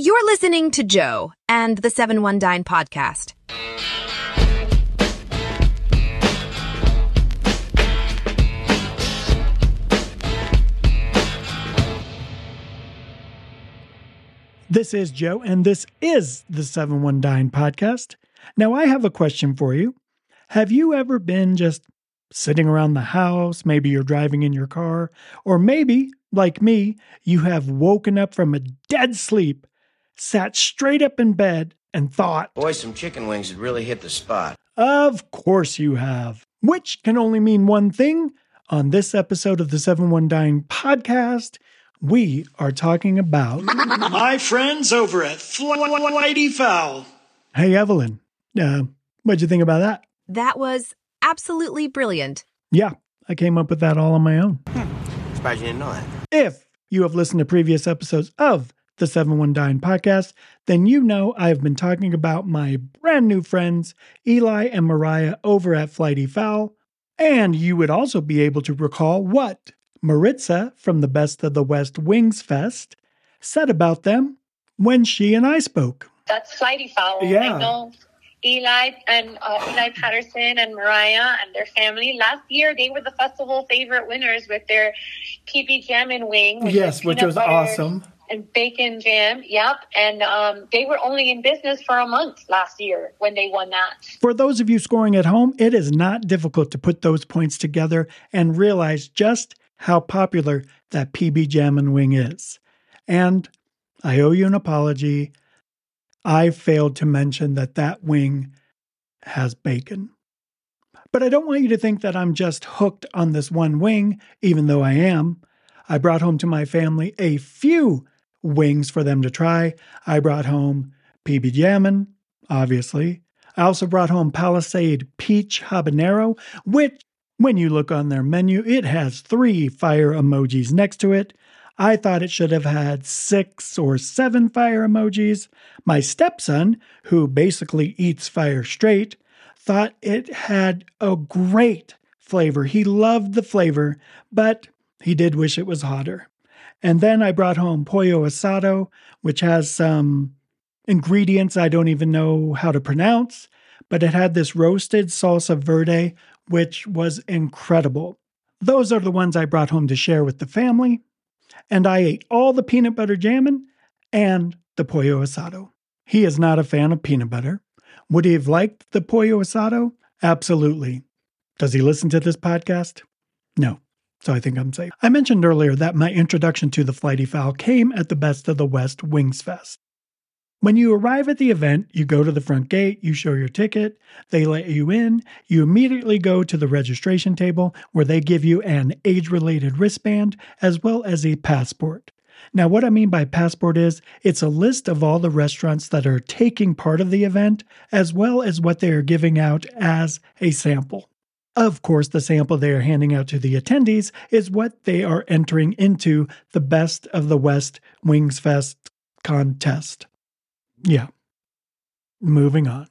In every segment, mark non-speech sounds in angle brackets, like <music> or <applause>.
You're listening to Joe and the 719 podcast. This is Joe, and this is the 719 podcast. Now, I have a question for you. Have you ever been just sitting around the house? Maybe you're driving in your car, or maybe, like me, you have woken up from a dead sleep, sat straight up in bed, and thought, Boy, some chicken wings had really hit the spot. Of course you have. Which can only mean one thing. On this episode of the Seven One 719 podcast, we are talking about <laughs> My friends over at Flighty Fowl. Hey, Evelyn, uh, what'd you think about that? That was absolutely brilliant. Yeah, I came up with that all on my own. Surprised you didn't know that. If you have listened to previous episodes of the 719 podcast, then you know I have been talking about my brand new friends, Eli and Mariah, over at Flighty Fowl. And you would also be able to recall what Maritza from the Best of the West Wings Fest said about them when she and I spoke. That's Flighty Fowl. Yeah. I know Eli and uh, Eli Patterson and Mariah and their family. Last year, they were the festival favorite winners with their PB Jammin' Wing. which Yes, which was awesome. And bacon jam. Yep. And um, they were only in business for a month last year when they won that. For those of you scoring at home, it is not difficult to put those points together and realize just how popular that PB Jammin' Wing is. And I owe you an apology. I failed to mention that that wing has bacon. But I don't want you to think that I'm just hooked on this one wing, even though I am. I brought home to my family a few wings for them to try. I brought home PB Jammin, obviously. I also brought home Palisade Peach Habanero, which, when you look on their menu, it has three fire emojis next to it. I thought it should have had six or seven fire emojis. My stepson, who basically eats fire straight, thought it had a great flavor. He loved the flavor, but he did wish it was hotter. And then I brought home pollo asado, which has some ingredients I don't even know how to pronounce, but it had this roasted salsa verde, which was incredible. Those are the ones I brought home to share with the family. And I ate all the peanut butter jammin' and the pollo asado. He is not a fan of peanut butter. Would he have liked the pollo asado? Absolutely. Does he listen to this podcast? No. So I think I'm safe. I mentioned earlier that my introduction to the flighty fowl came at the Best of the West Wings Fest. When you arrive at the event, you go to the front gate, you show your ticket, they let you in, you immediately go to the registration table where they give you an age related wristband as well as a passport. Now, what I mean by passport is it's a list of all the restaurants that are taking part of the event, as well as what they are giving out as a sample. Of course, the sample they are handing out to the attendees is what they are entering into the Best of the West Wings Fest contest. Yeah. Moving on.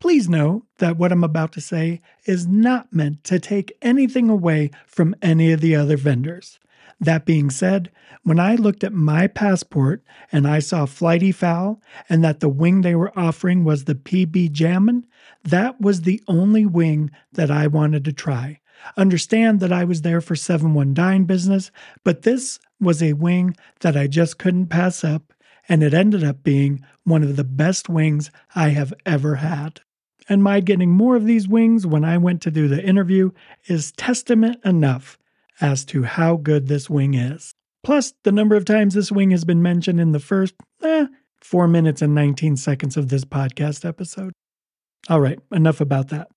Please know that what I'm about to say is not meant to take anything away from any of the other vendors. That being said, when I looked at my passport and I saw Flighty Fowl and that the wing they were offering was the PB Jammin', that was the only wing that I wanted to try. Understand that I was there for 719 business, but this was a wing that I just couldn't pass up, and it ended up being one of the best wings I have ever had. And my getting more of these wings when I went to do the interview is testament enough as to how good this wing is. Plus, the number of times this wing has been mentioned in the first, eh, 4 minutes and 19 seconds of this podcast episode. All right, enough about that.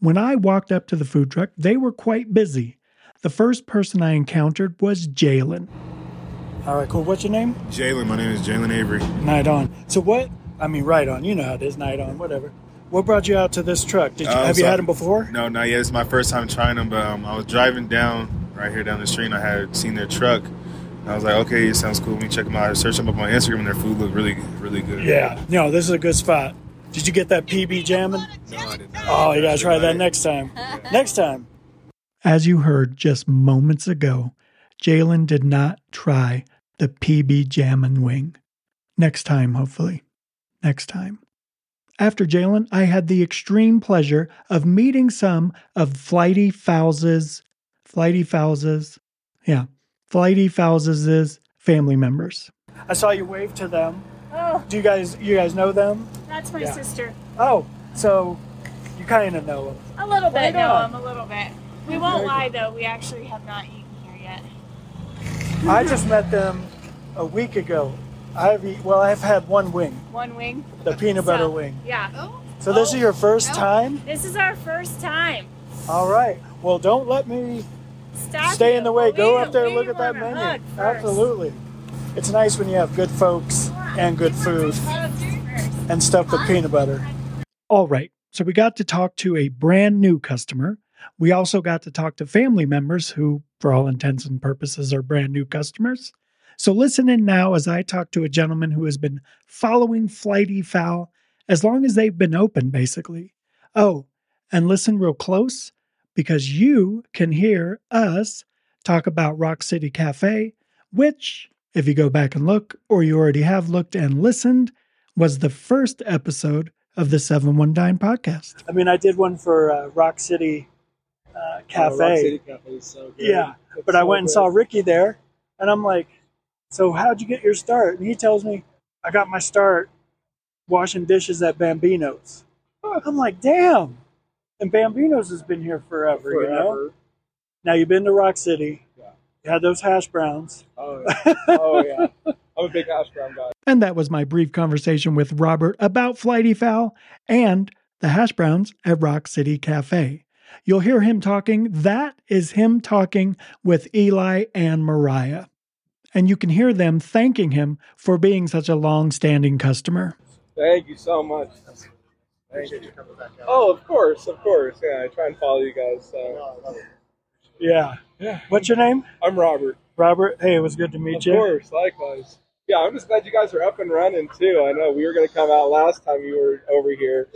When I walked up to the food truck, they were quite busy. The first person I encountered was Jalen. All right, cool. What's your name? Jalen, my name is Jalen Avery. Night on. So what? I mean, right on. You know how it is. Night on. Whatever. What brought you out to this truck? Did you Um, have you had them before? No, not yet. It's my first time trying them, but um, I was driving down right here down the street and I had seen their truck. I was like, okay, it sounds cool. Let me check them out. I searched them up on Instagram and their food looked really, really good. Yeah. No, this is a good spot. Did you get that PB Jammin'? No, I did not. Oh, you gotta try that next time. <laughs> Next time. As you heard just moments ago, Jalen did not try the PB Jammin' wing. Next time, hopefully. Next time. After Jalen, I had the extreme pleasure of meeting some of Flighty Fowls's, Flighty Fowls's, yeah, Flighty Fowls's family members. I saw you wave to them. Oh, Do you guys, you guys know them? that's my Yeah. sister. Oh, so you kind of know them. A little bit, Right no, on. A little bit. We won't lie though, we actually have not eaten here yet. I just met them a week ago. I've eat, well, I've had one wing, One wing. the peanut butter So, wing. Yeah. Oh. So this is your first time? This is our first time. All right. Well, don't let me Stop stay you. in the way. We- Go up there, we look at that menu. first. Absolutely. It's nice when you have good folks and good food and stuff with peanut butter. All right. So we got to talk to a brand new customer. We also got to talk to family members who, for all intents and purposes, are brand new customers. So listen in now as I talk to a gentleman who has been following Flighty Fowl as long as they've been open, basically. Oh, and listen real close because you can hear us talk about Rock City Cafe, which, if you go back and look, or you already have looked and listened, was the first episode of the 719 podcast. I mean, I did one for uh, Rock City uh, Cafe. Yeah, but I went and saw Ricky there, and I'm like, "So how'd you get your start?" And he tells me, "I got my start washing dishes at Bambino's." I'm like, "Damn!" And Bambino's has been here forever, you know. Now you've been to Rock City. You had those hash browns. Oh yeah. Oh yeah. I'm a big hash brown guy. And that was my brief conversation with Robert about Flighty Fowl and the hash browns at Rock City Cafe. You'll hear him talking. That is him talking with Eli and Mariah. And you can hear them thanking him for being such a long standing customer. Thank you so much. Thank you. Oh, of course, of course. Yeah, I try and follow you guys. So. Yeah. Yeah. What's your name? I'm Robert. Robert. Hey, it was good to meet Of you. Of course, likewise. Yeah, I'm just glad you guys are up and running too. I know we were gonna come out last time you were over here,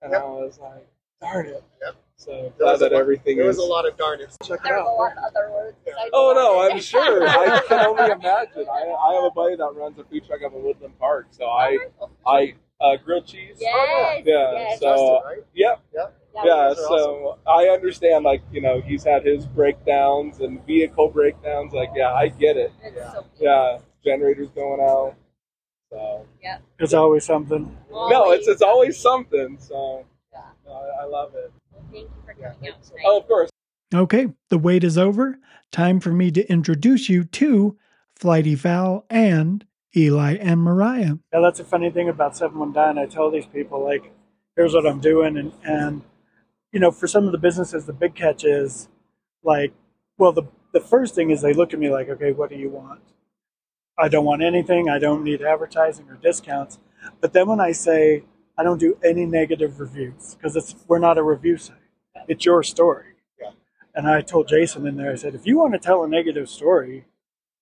and I was like, darn it. Yep. So glad that everything There is. was a lot of darnets. Check it There a out. lot of other words. besides Oh no. I'm sure. <laughs> I can only imagine. I, I have a buddy that runs a food truck up in Woodland Park, so I I uh, grilled cheese. Yes. Yeah, yes. so Justin, right? yep. Yep. Yeah, yeah, those are so I understand. Like you know, he's had his breakdowns and vehicle breakdowns. Like, yeah, I get it. It's Yeah. so Yeah, generators going out. So It's always something. no, it's it's always something. So Yeah. no, I, I love it. Thank you for coming out tonight. Oh, of course. Okay, the wait is over. Time for me to introduce you to Flighty Fowl and Eli and Mariah. Yeah, that's a funny thing about 719. I tell these people, like, here's what I'm doing. And, and, you know, for some of the businesses, the big catch is like, well, the, the first thing is they look at me like, okay, what do you want? I don't want anything. I don't need advertising or discounts. But then when I say I don't do any negative reviews because it's we're not a review site. It's your story. Yeah. And I told Jason in there, I said, if you want to tell a negative story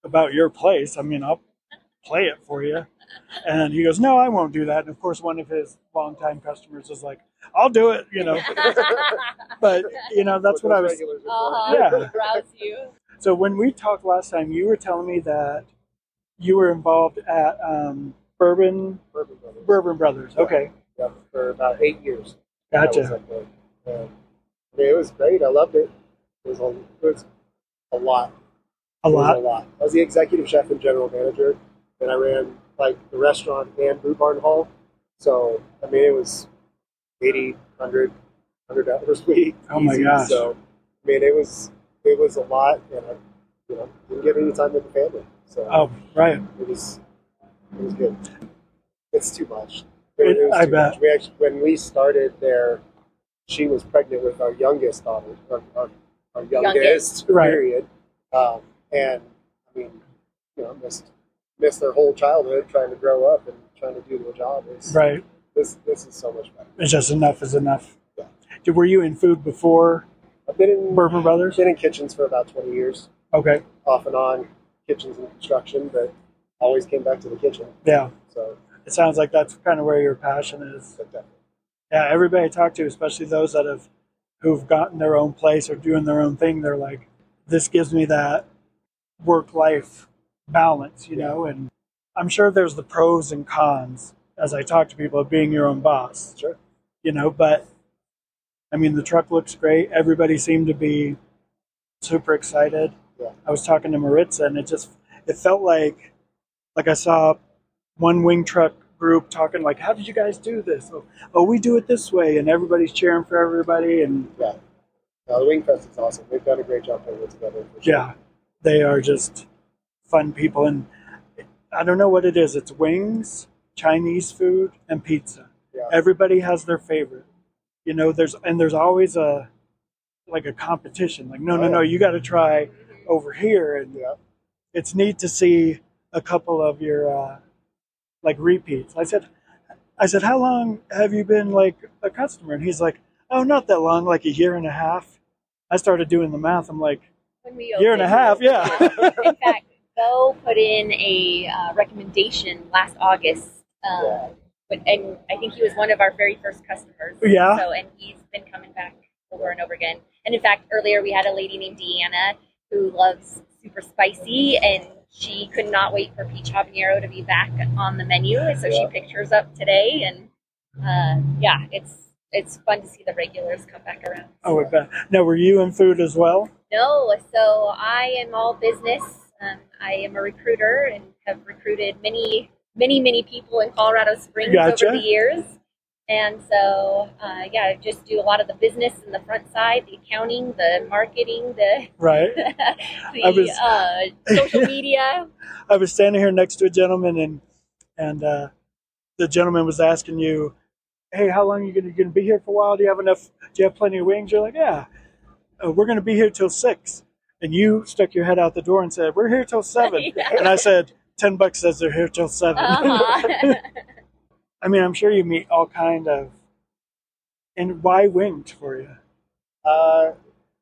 about your place, I mean, I'll play it for you. And he goes, no, I won't do that. And of course, one of his longtime customers is like, I'll do it, you know. <laughs> But, you know, that's what I was. Uh-huh. Yeah. You. So when we talked last time, you were telling me that you were involved at um, Bourbon Bourbon Brothers. Bourbon Brothers. Okay, Yep, for about eight years. I was gotcha. up there. Yeah. It was great. I loved it. It was a, it was a lot. A It lot. a lot. I was the executive chef and general manager, and I ran like the restaurant and Brew Barn Hall. So I mean, it was 80, 100, 100 hours a week. Oh my easy. gosh. So I mean, it was it was a lot, and I you know didn't get any time with the family. So Oh, right. it was it was good. It's too much. It- was I too bet. Much. We actually, when we started there, she was pregnant with our youngest daughter, our, our, our youngest, Youngest. Right. period. Um, and I mean, you know, missed missed their whole childhood trying to grow up and trying to do their job. It's, Right. This this is so much better. It's just enough is enough. Yeah. Did- Were you in food before I've been in Bourbon Brothers? been in kitchens for about twenty years, Okay. off and on, kitchens and construction, but always came back to the kitchen. Yeah. So It sounds like that's kind of where your passion is. but definitely. Yeah, everybody I talk to, especially those that have who've gotten their own place or doing their own thing, they're like, this gives me that work life balance, you know, and I'm sure there's the pros and cons as I talk to people of being your own boss. Sure. You know, but I mean, the truck looks great. Everybody seemed to be super excited. Yeah. I was talking to Maritza, and it just it felt like like I saw one wing truck group talking like, "How did you guys do this?" Oh, oh we do it this way, and everybody's cheering for everybody, and Yeah. No, the Wing Fest is awesome. They've done a great job putting it together. Sure. yeah, they are just fun people. And I don't know what it is. It's wings, Chinese food, and pizza. Yeah. Everybody has their favorite. You know, there's and there's always a like a competition. Like, no, no, Oh, no, you got to try over here, and Yeah. it's neat to see a couple of your uh, like repeats. I said, I said, how long have you been like a customer? And he's like, oh, not that long, like a year and a half. I started doing the math. I'm like, year and a half, yeah. <laughs> in fact, Bo put in a uh, recommendation last August, um, Yeah. but, and I think he was one of our very first customers. Yeah. So, and he's been coming back over and over again. And in fact, earlier we had a lady named Deanna who loves super spicy, and she could not wait for peach habanero to be back on the menu. And so she Yeah. picked hers up today, and uh, yeah, it's it's fun to see the regulars come back around. oh, I bet. Now, were you in food as well? No, so I am all business. Um, I am a recruiter and have recruited many, many, many people in Colorado Springs Gotcha. over the years. And so, uh, yeah, I just do a lot of the business in the front side, the accounting, the marketing, the Right. <laughs> the I was- uh, social media. <laughs> I was standing here next to a gentleman, and and uh, the gentleman was asking you, "Hey, how long are you going to be here for a while? Do you have enough? Do you have plenty of wings?" You're like, "Yeah, uh, we're going to be here till 6. And you stuck your head out the door and said, "We're here till 7. <laughs> Yeah. And I said, 10 bucks says they're here till 7. Uh-huh. I mean, I'm sure you meet all kind of. And why winged for you? Uh,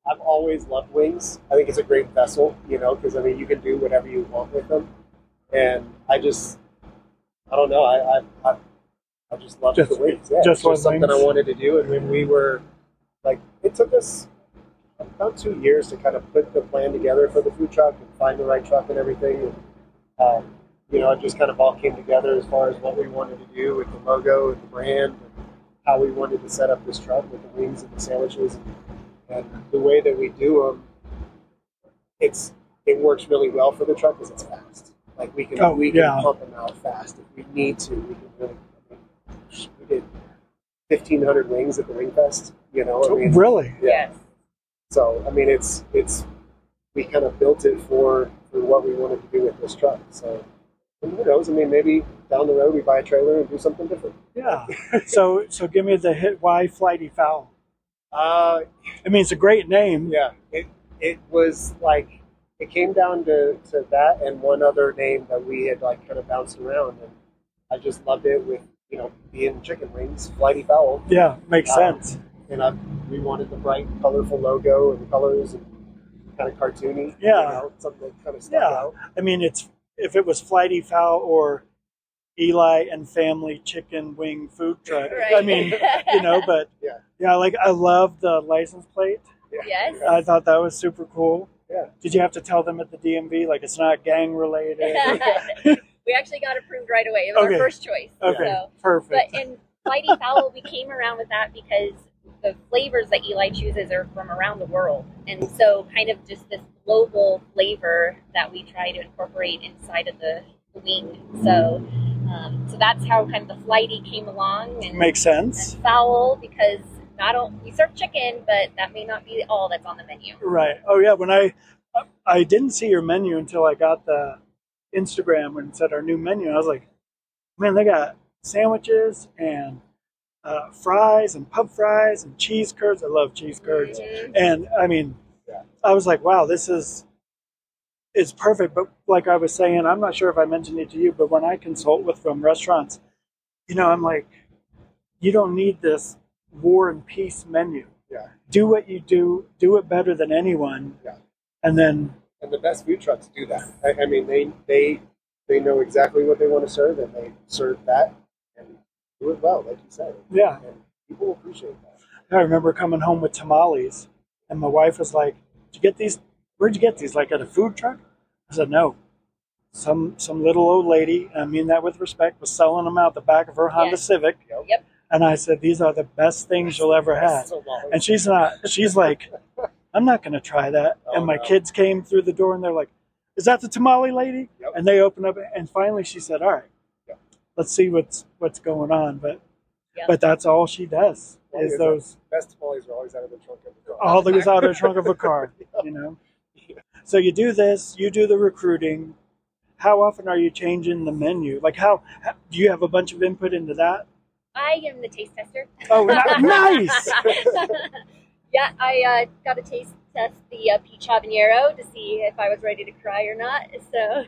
I've always loved wings. I think it's a great vessel, you know, because I mean, you can do whatever you want with them, and I just, I don't know, I, I, I, I just love Just- the wings. Yeah, just just something wings. I wanted to do, and when we were, like, it took us about two years to kind of put the plan together for the food truck and find the right truck and everything. And, um, you know, it just kind of all came together as far as what we wanted to do with the logo and the brand and how we wanted to set up this truck with the wings and the sandwiches and the way that we do them. It's it works really well for the truck because it's fast. Like we can Oh, we can pump them out fast if we need to. We can really. I mean, we did fifteen hundred wings at the Wing Fest. You know, I mean, really? yeah. Yes. So I mean, it's it's we kind of built it for for what we wanted to do with this truck. So and who knows? I mean, maybe down the road we buy a trailer and do something different. Yeah. so so give me the hit. Why flighty fowl? Uh, I mean, it's a great name. yeah, it it was like it came down to, to that and one other name that we had like kind of bounced around, and I just loved it with you know being chicken wings, flighty fowl, Yeah, makes Um, sense. and I we wanted the bright, colorful logo and colors and kind of cartoony. Yeah. you know, something that kind of stuck Yeah. out. I mean, it's if it was flighty fowl or Eli and family chicken wing food truck. I mean, you know, but <laughs> Yeah. yeah, like I love the license plate. Yes. I thought that was super cool. Yeah. Did you have to tell them at the DMV like it's not gang related? <laughs> we actually got approved right away. It was Okay. our first choice. okay, So, perfect. but in Flighty Fowl, we came around with that because the flavors that Eli chooses are from around the world, and so kind of just this global flavor that we try to incorporate inside of the, the wing. So, um, so that's how kind of the Flighty came along, and, Makes sense. and fowl because not all, we serve chicken, but that may not be all that's on the menu. Right. Oh yeah. When I I didn't see your menu until I got the Instagram when it said our new menu. I was like, man, they got sandwiches and uh, fries and pub fries and cheese curds. I love cheese curds. Mhm. And I mean. I was like, wow, this is is perfect. But like I was saying, I'm not sure if I mentioned it to you, but when I consult with from restaurants, you know, I'm like, you don't need this war and peace menu. Yeah. Do what you do, do it better than anyone. Yeah. And then And the best food trucks do that. I, I mean, they they they know exactly what they want to serve, and they serve that and do it well, like you said. yeah. And people appreciate that. I remember coming home with tamales and my wife was like, you get these where'd you get these? Like at a food truck? I said, No. some some little old lady, and I mean that with respect, was selling them out the back of her Honda. Civic. Yep. And I said, "These are the best things you'll ever have." And she's not. She's like, "I'm not going to try that." Oh, and my no. kids came through the door, and they're like, "Is that the tamale lady?" Yep. And they opened up, and finally she said, "All right, Yep. let's see what's what's going on." But Yep. but that's all she does Well, is those best tamales are always out of the trunk of the car. all that was out of the trunk of a car, <laughs> you know. So you do this, you do the recruiting. How often are you changing the menu? Like how, how do you have a bunch of input into that? I am the taste tester. Oh, <laughs> nice. <laughs> yeah, I uh, got a taste test the uh, peach habanero to see if I was ready to cry or not. So,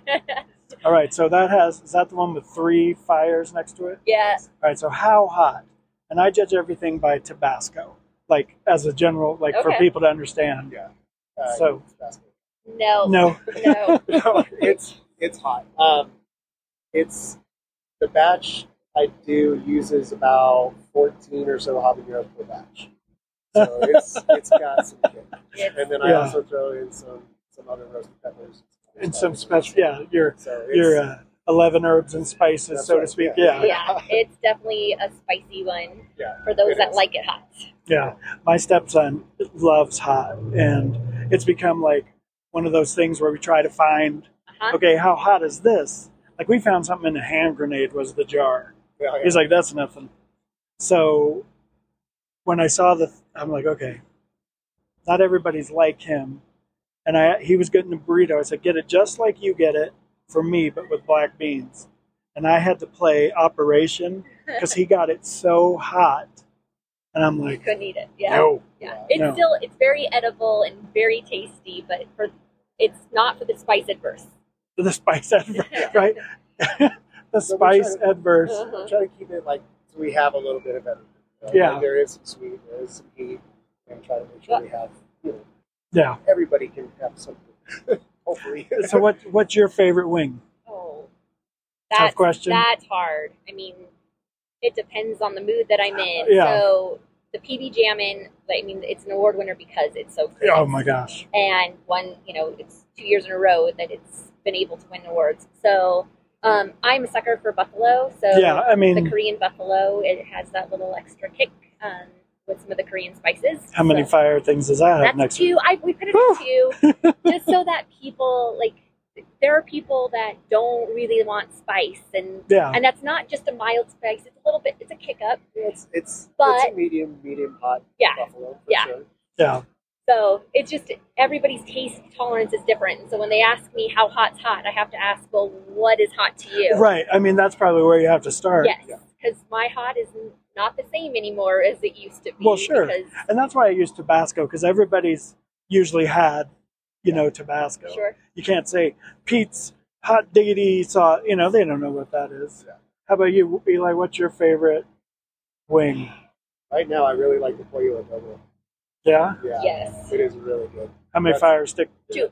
All right, so that has is that the one with three fires next to it? yeah, All right, so how hot? And I judge everything by Tabasco, like as a general, like for people to understand. Yeah. Uh, So- no, No, no. <laughs> no, it's it's hot. Um, it's the batch I do uses about fourteen or so habaneros per batch, so it's it's got some kick. <laughs> It's- And then I Yeah. also throw in some some other roasted peppers and some special, yeah, your So your uh, eleven herbs and spices, That's so to speak. yeah. Yeah, yeah, it's definitely a spicy one yeah, for those it that is. like it hot. Yeah, my stepson loves hot, and it's become like one of those things where we try to find, Uh-huh. okay, how hot is this? Like we found something in a hand grenade was the jar. Yeah, yeah. He's like, that's nothing. So when I saw the, I'm like, okay, not everybody's like him, and I he was getting a burrito. I said, get it just like you get it for me, but with black beans. And I had to play Operation <laughs> because he got it so hot, and I'm like, Couldn't eat it. Yeah, no. yeah. It's No. still it's very edible and very tasty, but for it's not for the spice adverse. the spice adverse, <laughs> right? <laughs> the So we try spice to- adverse. Uh-huh. try to keep it like so we have a little bit of everything. right? Yeah. Like, there is some sweet, there is some heat, and try to make sure we have you know Yeah. everybody can have something. <laughs> Hopefully. <laughs> So what what's your favorite wing? Oh, That's, Tough question. That's hard. I mean, it depends on the mood that I'm in. Yeah. So the PB Jammin, I mean, it's an award winner because it's so good. Oh my gosh. And one, you know, it's two years in a row that it's been able to win awards. So um, I'm a sucker for buffalo. So Yeah, I mean, the Korean buffalo, it has that little extra kick um, with some of the Korean spices. how many fire things does that have that's next to two. I we put it at two, <laughs> just so that people like. There are people that don't really want spice, and Yeah. and that's not just a mild spice. It's a little bit. It's a kick up. it's it's But- it's a medium medium hot Yeah. buffalo for Yeah. sure. Yeah. So it's just everybody's taste tolerance is different. And so when they ask me how hot's hot, I have to ask, well, what is hot to you? Right. I mean, that's probably where you have to start. Yes, because my hot is not the same anymore as it used to be. Well, sure. And that's why I use Tabasco because everybody's usually had, you know, Tabasco. sure. You can't say Pete's hot diggity sauce. You know, they don't know what that is. Yeah. How about you, Eli? What's your favorite wing? Right now, I really like the pollo adobo. Yeah. Yeah, Yes. it is really good. How many That's- fire stick? Two.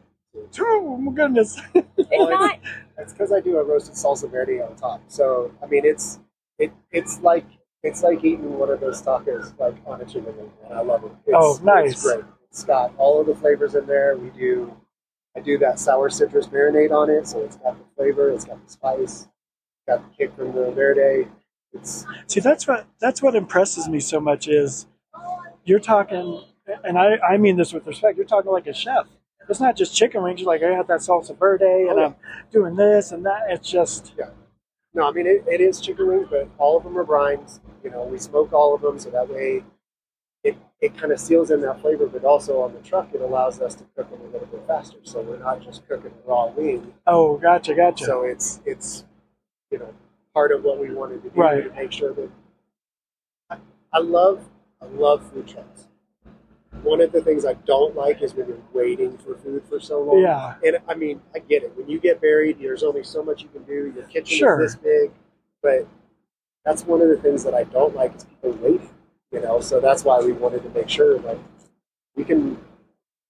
Two. Oh my goodness. <laughs> It's Well, it's- not. It's because I do a roasted salsa verde on top. So I mean, it's it it's like it's like eating one of those tacos like on a chicken wing, and I love it. It's, Oh, nice. It's great. It's got all of the flavors in there. We do. I do that sour citrus marinade on it, so it's got the flavor, it's got the spice, got the kick from the verde. It's See, that's what that's what impresses me so much is you're talking, and I, I mean this with respect. You're talking like a chef. It's not just chicken wings. You're like, I had that salsa verde, and Oh, yeah. I'm doing this and that. It's just yeah. no, I mean it, it is chicken wings, but all of them are brines. You know, we smoke all of them, so that way it it kind of seals in that flavor. But also on the truck, it allows us to cook them a little bit faster, so we're not just cooking raw wing. oh, gotcha, gotcha. So it's it's you know part of what we wanted to do Right. to make sure that I, I love I love food trucks. One of the things I don't like is when you're waiting for food for so long. Yeah. And I mean, I get it. When you get buried, there's only so much you can do. Your kitchen Sure. is this big, but that's one of the things that I don't like is people waiting. You know, so that's why we wanted to make sure like we can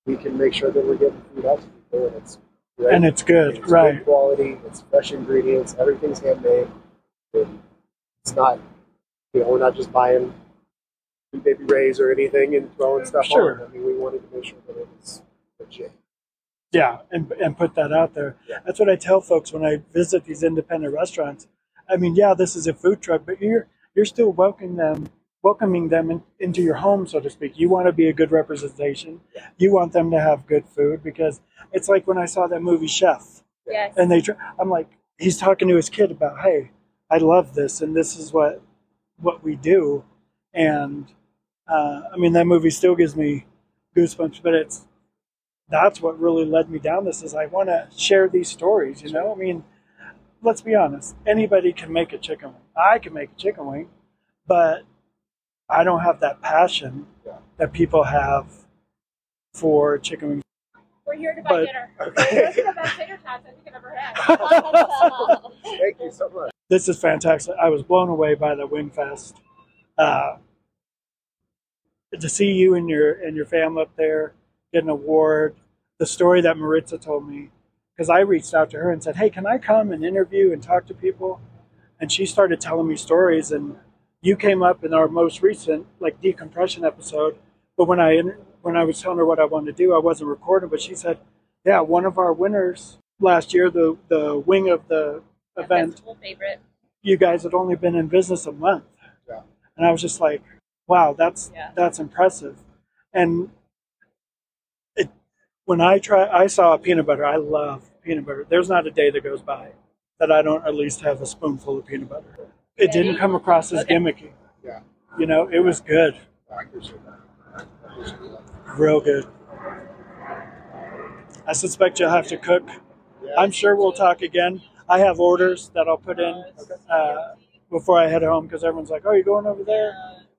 we can make sure that we're getting food out to people and it's ready. and it's good, It's right? good quality. It's fresh ingredients. Everything's handmade. And it's not, you know, we're not just buying Baby Ray's or anything and throwing stuff Sure. on. I mean, we wanted to make sure that it was legit. Yeah, and and put that out there. Yeah. That's what I tell folks when I visit these independent restaurants. I mean, yeah, this is a food truck, but you're you're still welcoming them, welcoming them in, into your home, so to speak. You want to be a good representation. You want them to have good food because it's like when I saw that movie Chef, Yes. and they, I'm like, he's talking to his kid about, hey, I love this, and this is what what we do, and uh, I mean that movie still gives me goosebumps, but it's that's what really led me down this is I want to share these stories, you know? I mean, let's be honest. Anybody can make a chicken wing. I can make a chicken wing, but I don't have that passion that people have for chicken wings. We're here to buy But- dinner. <laughs> okay. Those are the best tater tots I think I've ever had. Thank you so much. This is fantastic. I was blown away by the Wing Fest. Uh, to see you and your and your family up there get an award, the story that Maritza told me, because I reached out to her and said, "Hey, can I come and interview and talk to people?" And she started telling me stories, and you came up in our most recent like decompression episode. But when I when I was telling her what I wanted to do, I wasn't recording. But she said, "Yeah, one of our winners last year, the the wing of the event." Festival favorite. you guys had only been in business a month. Yeah. And I was just like, wow, that's Yeah. that's impressive. And it when I try I saw peanut butter, I love peanut butter. There's not a day that goes by that I don't at least have a spoonful of peanut butter. It didn't come across as Okay. gimmicky. Yeah. You know, it was good. I appreciate that. I appreciate that. Real good. I suspect you'll have to cook. I'm sure we'll talk again. I have orders that I'll put in uh, before I head home because everyone's like, "Oh, you're going over there?"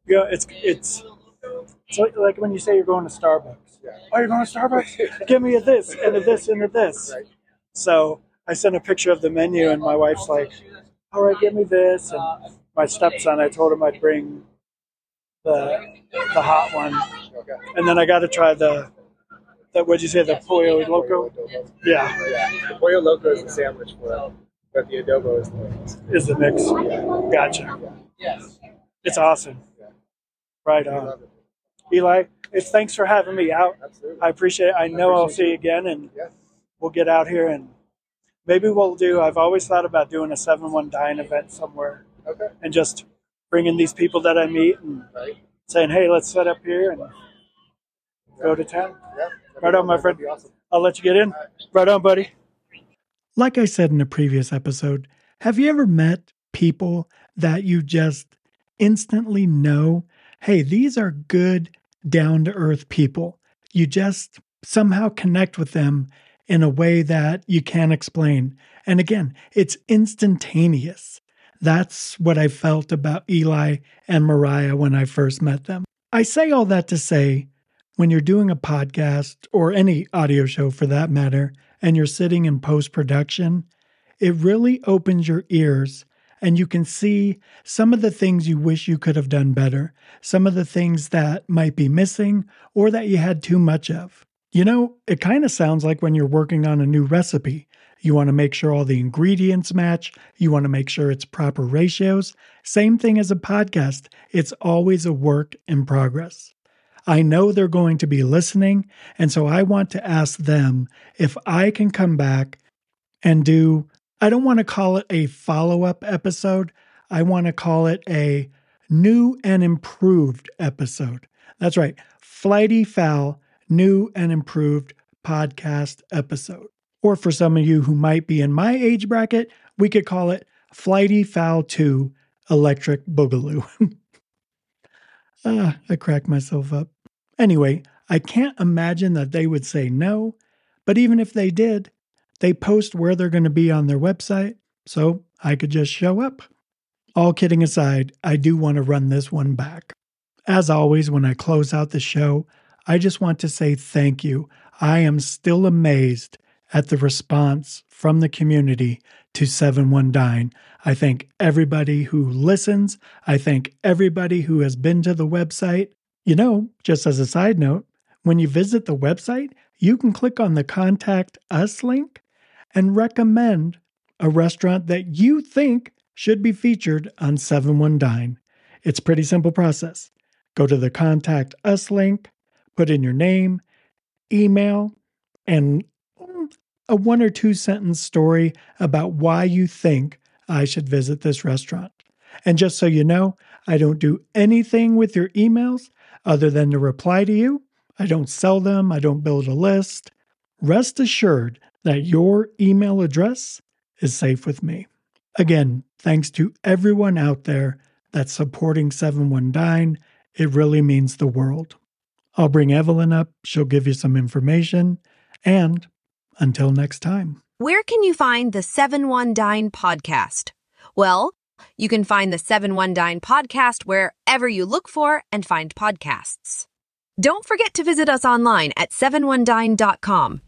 You know, it's it's it's like, like when you say you're going to Starbucks. Yeah. Oh, you're going to Starbucks? <laughs> Give me a this and a this and a this. Right. So I sent a picture of the menu, and my wife's like, "All right, give me this." And my stepson, I told him I'd bring the the hot one, Okay. and then I got to try the that. What'd you say? The pollo loco? Adobo. Yeah, Yeah. The pollo loco is the sandwich for it, but the adobo is the is the mix. Gotcha. Yes. It's awesome. Yeah. Right I on. Love it. Eli, it's thanks for having me out. Absolutely. I appreciate it. I know I'll see you again and Yes. we'll get out here and maybe we'll do I've always thought about doing a 7-1 dine event somewhere Okay. and just bringing these people that I meet and Right. saying, "Hey, let's set up here and go to town." Yeah. Right on, my friend. be awesome. I'll let you get in. Right on, buddy. Like I said in a previous episode, have you ever met people that you just instantly know, hey, these are good, down to earth people? You just somehow connect with them in a way that you can't explain. And again, it's instantaneous. That's what I felt about Eli and Mariah when I first met them. I say all that to say, when you're doing a podcast or any audio show for that matter, and you're sitting in post production, it really opens your ears and you can see some of the things you wish you could have done better, some of the things that might be missing or that you had too much of. You know, it kind of sounds like when you're working on a new recipe. You want to make sure all the ingredients match. You want to make sure it's proper ratios. Same thing as a podcast. It's always a work in progress. I know they're going to be listening, and so I want to ask them if I can come back and do, I don't want to call it a follow up episode. I want to call it a new and improved episode. That's right. Flighty Fowl, new and improved podcast episode. Or for some of you who might be in my age bracket, we could call it Flighty Fowl 2 Electric Boogaloo. <laughs> ah, I cracked myself up. Anyway, I can't imagine that they would say no, but even if they did, they post where they're going to be on their website, so I could just show up. All kidding aside, I do want to run this one back. As always, when I close out the show, I just want to say thank you. I am still amazed at the response from the community to 71 Dine. I thank everybody who listens. I thank everybody who has been to the website. You know, just as a side note, when you visit the website, you can click on the Contact Us link and recommend a restaurant that you think should be featured on 71 Dine. It's pretty simple process. Go to the Contact Us link, put in your name, email, and a one or two sentence story about why you think I should visit this restaurant. And just so you know, I don't do anything with your emails other than to reply to you. I don't sell them, I don't build a list. Rest assured that your email address is safe with me. Again, thanks to everyone out there that's supporting 71 Dine. It really means the world. I'll bring Evelyn up, she'll give you some information, and until next time. Where can you find the 71 Dine podcast? Well, you can find the 71 Dine podcast wherever you look for and find podcasts. Don't forget to visit us online at 71dine.com.